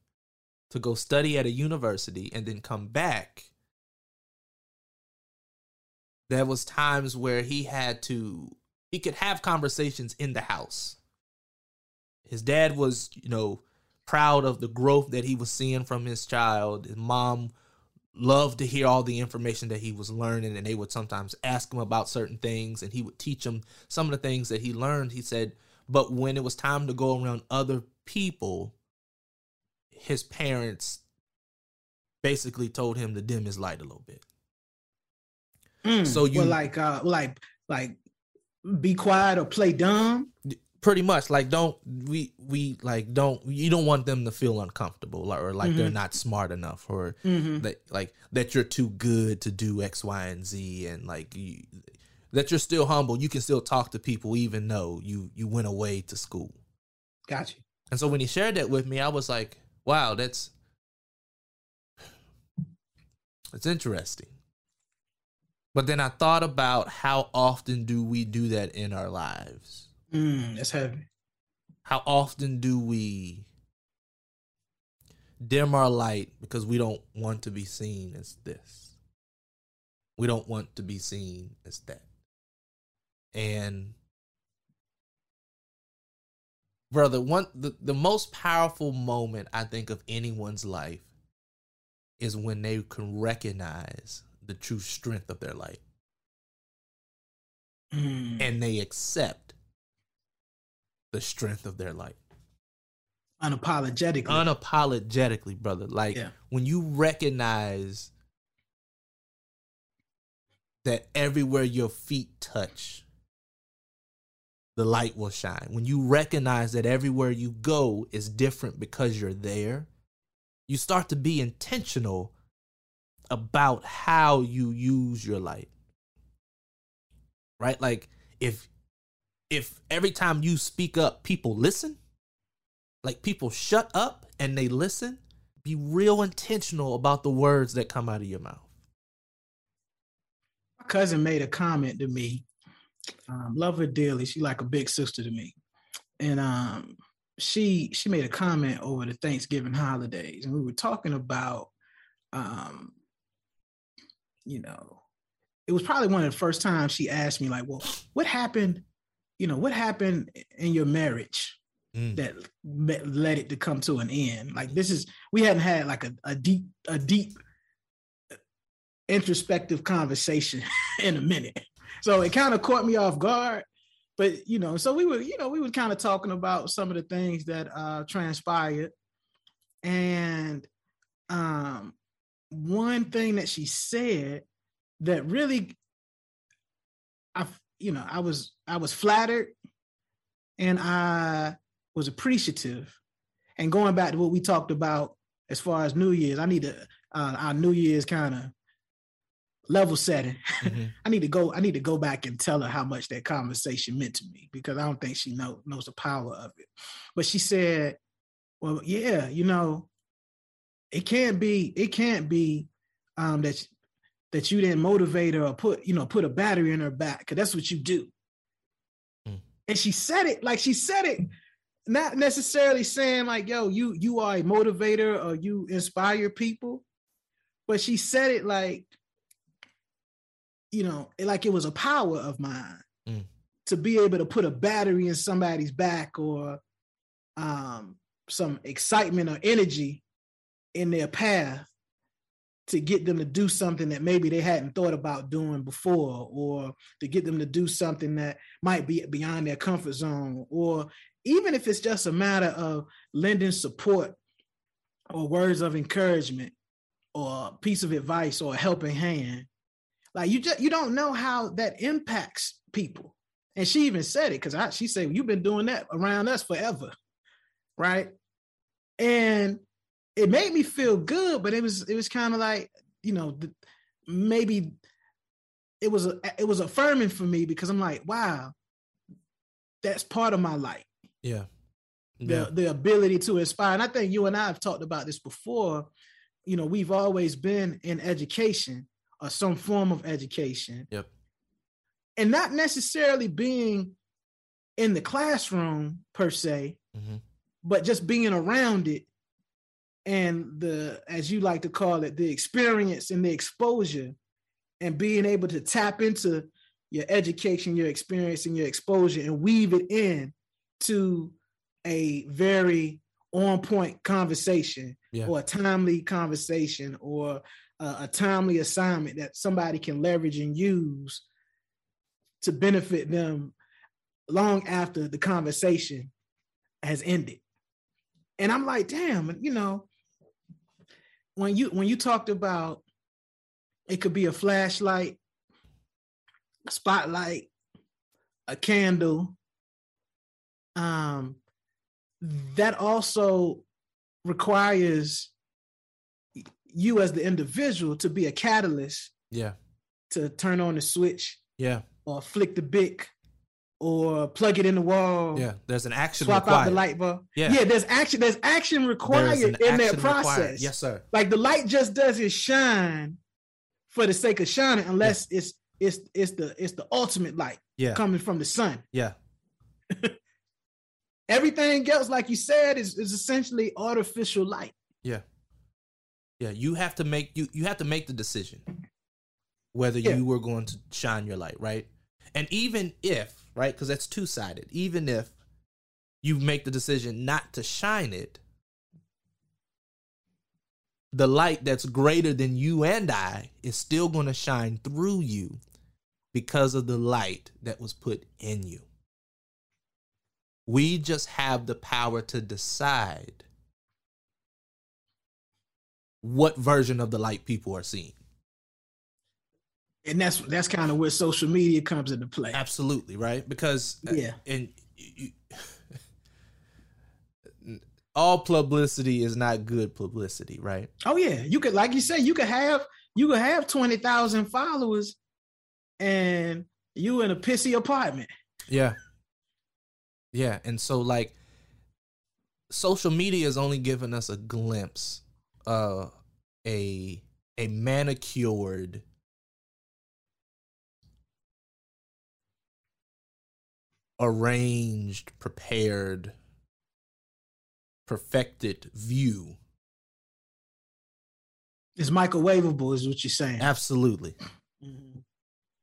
to go study at a university and then come back, there was times where he had to he could have conversations in the house. His dad was, you know, proud of the growth that he was seeing from his child. His mom loved to hear all the information that he was learning and they would sometimes ask him about certain things and he would teach them some of the things that he learned he said but when it was time to go around other people his parents basically told him to dim his light a little bit Mm. So you- well, like, uh, like, like, be quiet or play dumb. Pretty much like don't we we like don't you don't want them to feel uncomfortable or, or like they're not smart enough or Mm-hmm. that like that you're too good to do X, Y, and Z, and like you, that you're still humble. You can still talk to people even though you you went away to school. gotcha. And so when he shared that with me, I was like, wow, that's it's interesting. But then I thought about how often do we do that in our lives? Mm, that's heavy. How often do we dim our light because we don't want to be seen as this? We don't want to be seen as that. And brother, one the, the most powerful moment I think of anyone's life is when they can recognize the true strength of their light Mm. and they accept the strength of their light Unapologetically. unapologetically brother. Like Yeah. when you recognize that everywhere your feet touch the light will shine. When you recognize that everywhere you go is different because you're there you start to be intentional about how you use your light. Right? Like if if every time you speak up people listen like people shut up and they listen be real intentional about the words that come out of your mouth my cousin made a comment to me. Um, love her dearly. She like a big sister to me. And um, she she made a comment over the Thanksgiving holidays, and we were talking about, um, you know, it was probably one of the first times she asked me like, "Well, what happened? You know, what happened in your marriage Mm. that led it to come to an end? Like this is we hadn't had like a, a deep a deep introspective conversation in a minute. So it kind of caught me off guard. But you know, so we were, you know, we were kind of talking about some of the things that uh transpired. And um one thing that she said that really I you know, I was I was flattered and I was appreciative. And going back to what we talked about as far as New Year's, I need to uh, our New Year's kind of level setting. Mhm. I need to go. I need to go back and tell her how much that conversation meant to me because I don't think she know, knows the power of it. But she said, "Well, yeah, you know, it can't be. It can't be um, that that you didn't motivate her or put you know put a battery in her back because that's what you do." Mm. And she said it like she said it, not necessarily saying like, "Yo, you you are a motivator or you inspire people," but she said it like you know, like it was a power of mine Mm. to be able to put a battery in somebody's back or um, some excitement or energy in their path to get them to do something that maybe they hadn't thought about doing before or to get them to do something that might be beyond their comfort zone or even if it's just a matter of lending support or words of encouragement or a piece of advice or a helping hand like you just you don't know how that impacts people. And she even said it because she said you've been doing that around us forever right? And it made me feel good but it was it was kind of like you know th- maybe it was a, it was affirming for me because i'm like wow that's part of my life yeah the, yeah the ability to inspire. And I think you and I have talked about this before. You know, we've always been in education or some form of education. Yep. And not necessarily being in the classroom per se, Mhm. but just being around it and the, as you like to call it, the experience and the exposure and being able to tap into your education, your experience, and your exposure and weave it in to a very on point conversation Yeah. or a timely conversation or a, a timely assignment that somebody can leverage and use to benefit them long after the conversation has ended. And I'm like, damn, you know, when you when you talked about it could be a flashlight, a spotlight, a candle, um, that also requires you as the individual to be a catalyst yeah. to turn on the switch yeah. or flick the bic or plug it in the wall yeah there's an action swap required out the light bulb Yeah. yeah there's action there's action required There's in that action required. process yes sir like the light just doesn't shine for the sake of shining unless it's it's it's the it's the ultimate light Yeah. coming from the sun. Yeah. Everything else, like you said, is, is essentially artificial light. Yeah. Yeah. You have to make you you have to make the decision whether Yeah. you were going to shine your light, right? And even if, right, because that's two sided, even if you make the decision not to shine it, the light that's greater than you and I is still going to shine through you because of the light that was put in you. We just have the power to decide what version of the light people are seeing. And that's that's kind of where social media comes into play. Absolutely, right? Because uh, Yeah. and you, all publicity is not good publicity, right? Oh yeah, you could like you say, you could have you could have twenty thousand followers, and you in a pissy apartment. Yeah. Yeah, and so like social media is only giving us a glimpse of a a manicured arranged, prepared, perfected view. It's microwavable, is what you're saying. Absolutely. Mhm.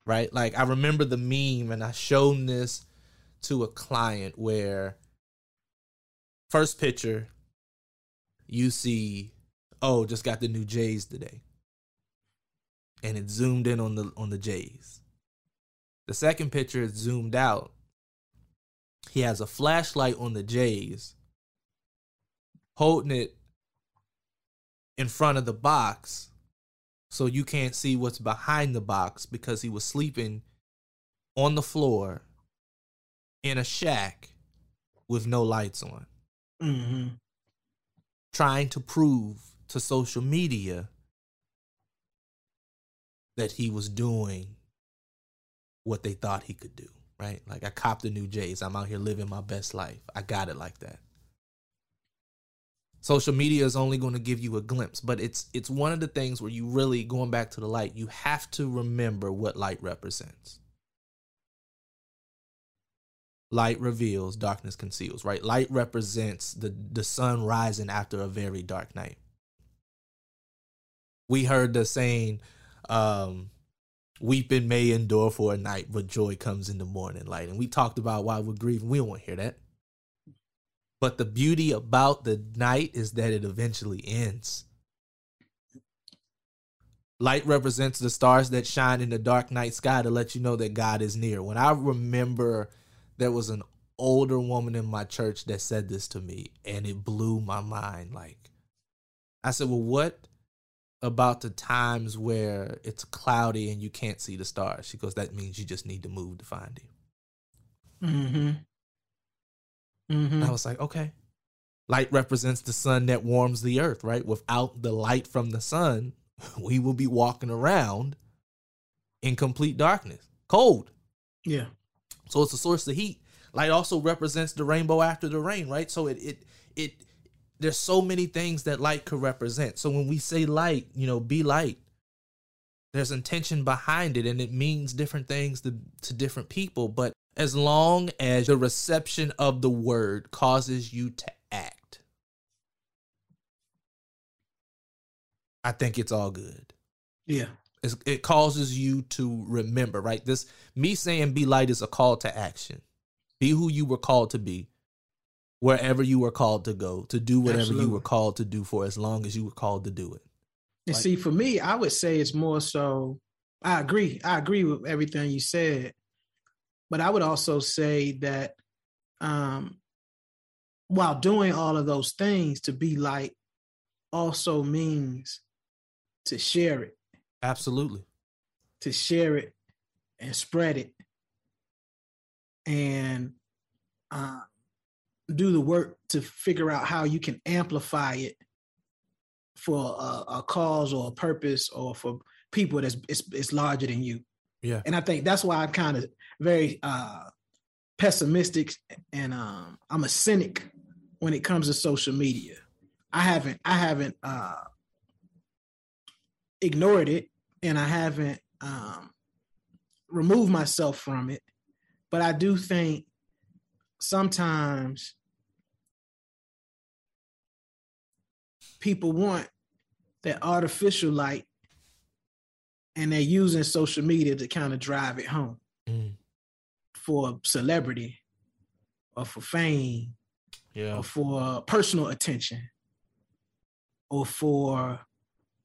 right? Like I remember the meme and I shown this to a client where first picture you see oh just got the new J's today. And it zoomed in on the on the J's. The second picture is zoomed out. He has a flashlight on the J's, holding it in front of the box so you can't see what's behind the box because he was sleeping on the floor in a shack with no lights on, Mhm. trying to prove to social media that he was doing what they thought he could do, right? Like I copped the new J's. I'm out here living my best life. I got it like that. Social media is only going to give you a glimpse, but it's it's one of the things where you really going back to the light, you have to remember what light represents. Light reveals, darkness conceals, right? Light represents the the sun rising after a very dark night. We heard the saying um weeping may endure for a night, but joy comes in the morning light. And we talked about why we're grieving. We don't want to hear that. But the beauty about the night is that it eventually ends. Light represents the stars that shine in the dark night sky to let you know that God is near. When I remember there was an older woman in my church that said this to me, and it blew my mind. Like, I said, Well, what about the times where it's cloudy and you can't see the stars? She goes, That means you just need to move to find him. Mhm. And Mhm. I was like, okay. Light represents the sun that warms the earth, right? Without the light from the sun, we will be walking around in complete darkness, cold. Yeah. So it's a source of heat. Light also represents the rainbow after the rain, right? So it it it there's so many things that light could represent. So when we say light, you know, be light, there's intention behind it and it means different things to, to different people. But as long as the reception of the word causes you to act, I think it's all good. Yeah. It's, it causes you to remember, right? This me saying be light is a call to action. Be who you were called to be, wherever you were called to go, to do whatever you were called to do for as long as you were called to do it. And Like- see, for me, I would say it's more so. I agree. I agree with everything you said, but I would also say that um, while doing all of those things, to be light also means to share it, Absolutely. to share it, and spread it, and uh, do the work to figure out how you can amplify it for a, a cause or a purpose or for people that's it's, it's larger than you. Yeah. And I think that's why I'm kind of very uh pessimistic and um I'm a cynic when it comes to social media. I haven't I haven't uh ignored it and I haven't um, removed myself from it. But I do think sometimes people want that artificial light and they're using social media to kind of drive it home Mm. for celebrity or for fame Yeah. or for personal attention or for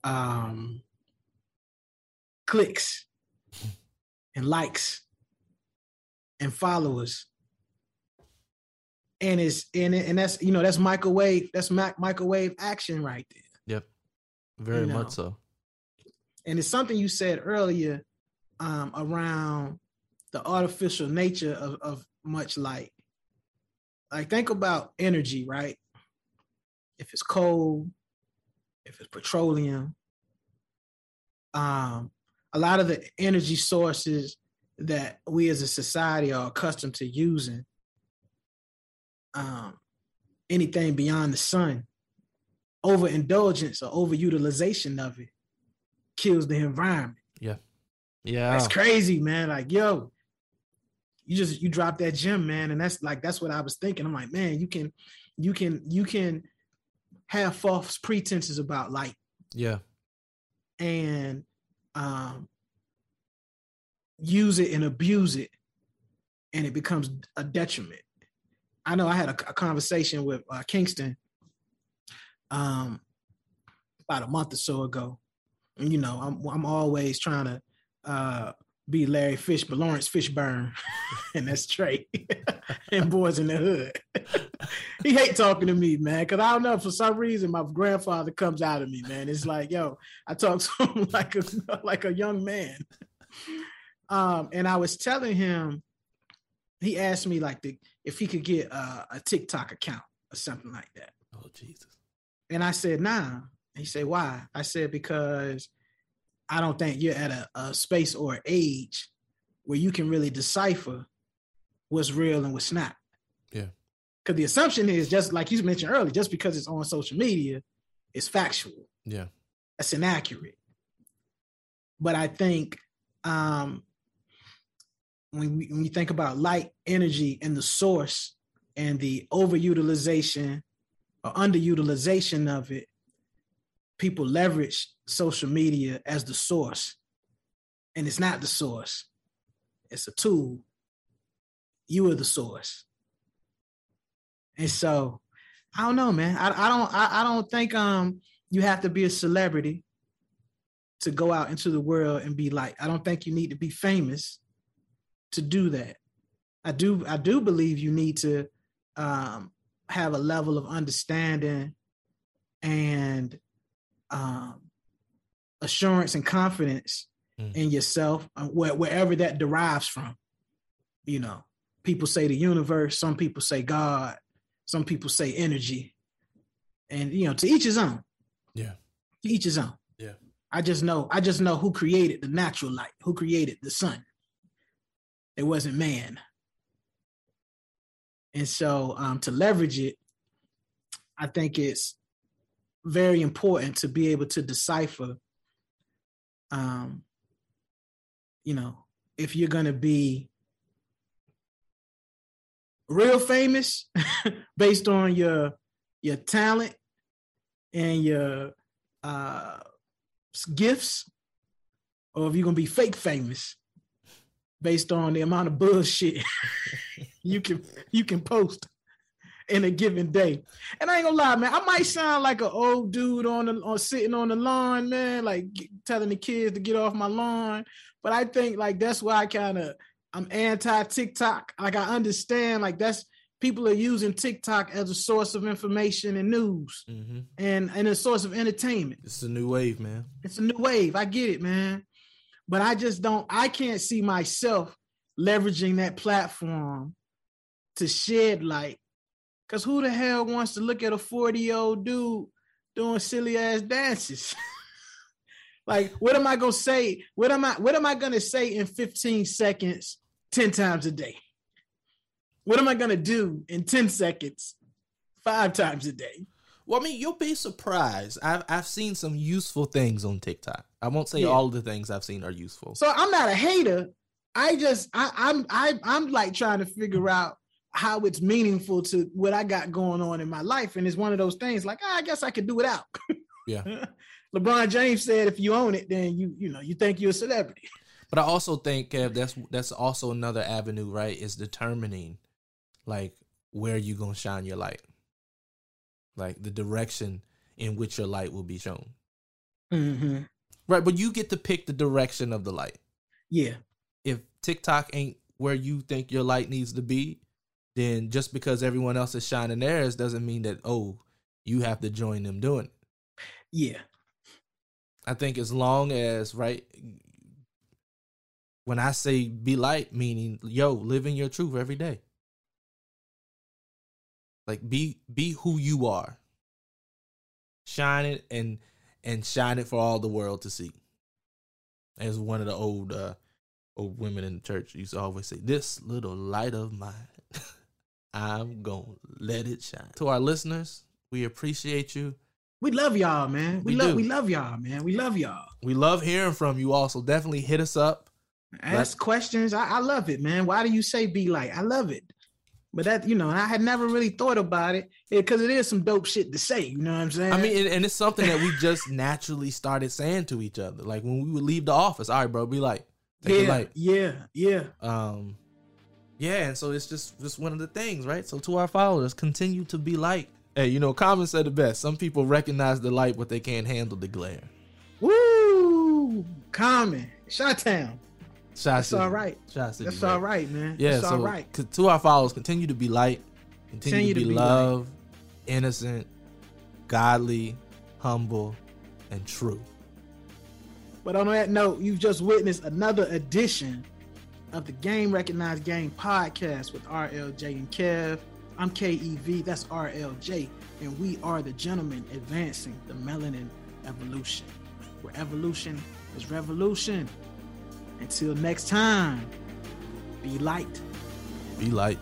um clicks and likes and followers and it's and, and that's you know that's microwave that's mac- microwave action right there Yep. Very know. much so. and it's something you said earlier um, around the artificial nature of, of much light. Like think about energy, right? If it's coal, if it's petroleum, um, a lot of the energy sources that we as a society are accustomed to using, um, anything beyond the sun, overindulgence or overutilization of it kills the environment. Yeah. Yeah. That's crazy, man. Like, yo, you just you drop that gem, man, and that's like that's what I was thinking. I'm like, man, you can, you can, you can have false pretenses about light Yeah. and um use it and abuse it, and it becomes a detriment. I know I had a, a conversation with uh, Kingston um about a month or so ago. And you know, I'm I'm always trying to uh be Larry Fish, but Laurence Fishburne, and that's Trey and Boyz n the Hood. he hate talking to me, man, because I don't know for some reason my grandfather comes out of me, man. It's like, yo, I talk to him like a like a young man. Um, and I was telling him, he asked me like the, if he could get uh, a TikTok account or something like that. Oh Jesus. And I said, nah. He said, why? I said, because I don't think you're at a, a space or age where you can really decipher what's real and what's not. Yeah. Because the assumption is just like you mentioned earlier, just because it's on social media, it's factual. Yeah. That's inaccurate. But I think um, when we, when you think about light, energy, and the source, and the overutilization or underutilization of it, people leverage social media as the source, and it's not the source. It's a tool. You are the source. And so, I don't know, man. I, I don't. I, I don't think um you have to be a celebrity to go out into the world and be like. I don't think you need to be famous to do that. I do. I do believe you need to um, have a level of understanding and um, assurance and confidence Mm. in yourself, uh, where, wherever that derives from. You know, people say the universe. Some people say God. Some people say energy. And you know, to each his own. Yeah. To each his own. Yeah. I just know. I just know who created the natural light. Who created the sun. It wasn't man. And so um, to leverage it, I think it's very important to be able to decipher, um, you know, if you're going to be real famous based on your your talent and your uh, gifts, or if you're going to be fake famous based on the amount of bullshit you can you can post in a given day. And I ain't gonna lie, man, I might sound like an old dude on the on sitting on the lawn, man, like telling the kids to get off my lawn. But I think like that's why I kind of I'm anti TikTok. Like I understand like that's people are using TikTok as a source of information and news hmm and and a source of entertainment. It's a new wave, man. It's a new wave. I get it, man. But I just don't, I can't see myself leveraging that platform to shed light. Cause who the hell wants to look at a 40 year old dude doing silly ass dances? like, what am I gonna say? What am I what am I gonna say in 15 seconds 10 times a day? What am I gonna do in 10 seconds five times a day? Well, I mean, you'll be surprised. I've I've seen some useful things on TikTok. I won't say Yeah. all the things I've seen are useful. So I'm not a hater. I just I, I'm I I'm like trying to figure out how it's meaningful to what I got going on in my life, and it's one of those things like ah, I guess I could do without. Yeah. LeBron James said, if you own it, then you you know you think you're a celebrity. But I also think Kev, that's that's also another avenue, right? Is determining like where you gonna shine your light, like the direction in which your light will be shown, Mm-hmm. right? But you get to pick the direction of the light. Yeah, If TikTok ain't where you think your light needs to be, then just because everyone else is shining theirs doesn't mean that oh you have to join them doing it. yeah, I think as long as right when I say be light, meaning yo, living your truth every day. Like be be who you are. Shine it and and shine it for all the world to see. As one of the old uh old women in the church used to always say, This little light of mine, I'm gonna let it shine. To our listeners, we appreciate you. we love y'all, man. We, We love do. we love y'all, man. We love y'all. We love hearing from you all. So definitely hit us up. Ask questions. I, I love it, man. Why do you say be like? I love it. But that, you know, I had never really thought about it because it is some dope shit to say. You know what I'm saying? I mean, and, it's something that we just naturally started saying to each other. Like when we would leave the office, all right, bro, be like, yeah, light. yeah, yeah. Um, yeah, and so it's just just one of the things, right? So to our followers, continue to be light. Hey, you know, Common said the best. Some people recognize the light, but they can't handle the glare. Woo! Common. Shot Town. Shot That's City. all right. City, That's man. all right, man. Yeah, That's so all right. to our followers, continue to be light, continue, to be, light. love, innocent, godly, humble, and true. But on that note, you've just witnessed another edition of the Game Recognized Game podcast with RLJ and Kev. I'm KEV, that's RLJ, and we are the gentlemen advancing the melanin evolution, where evolution is revolution. Until next time, be light. Be light.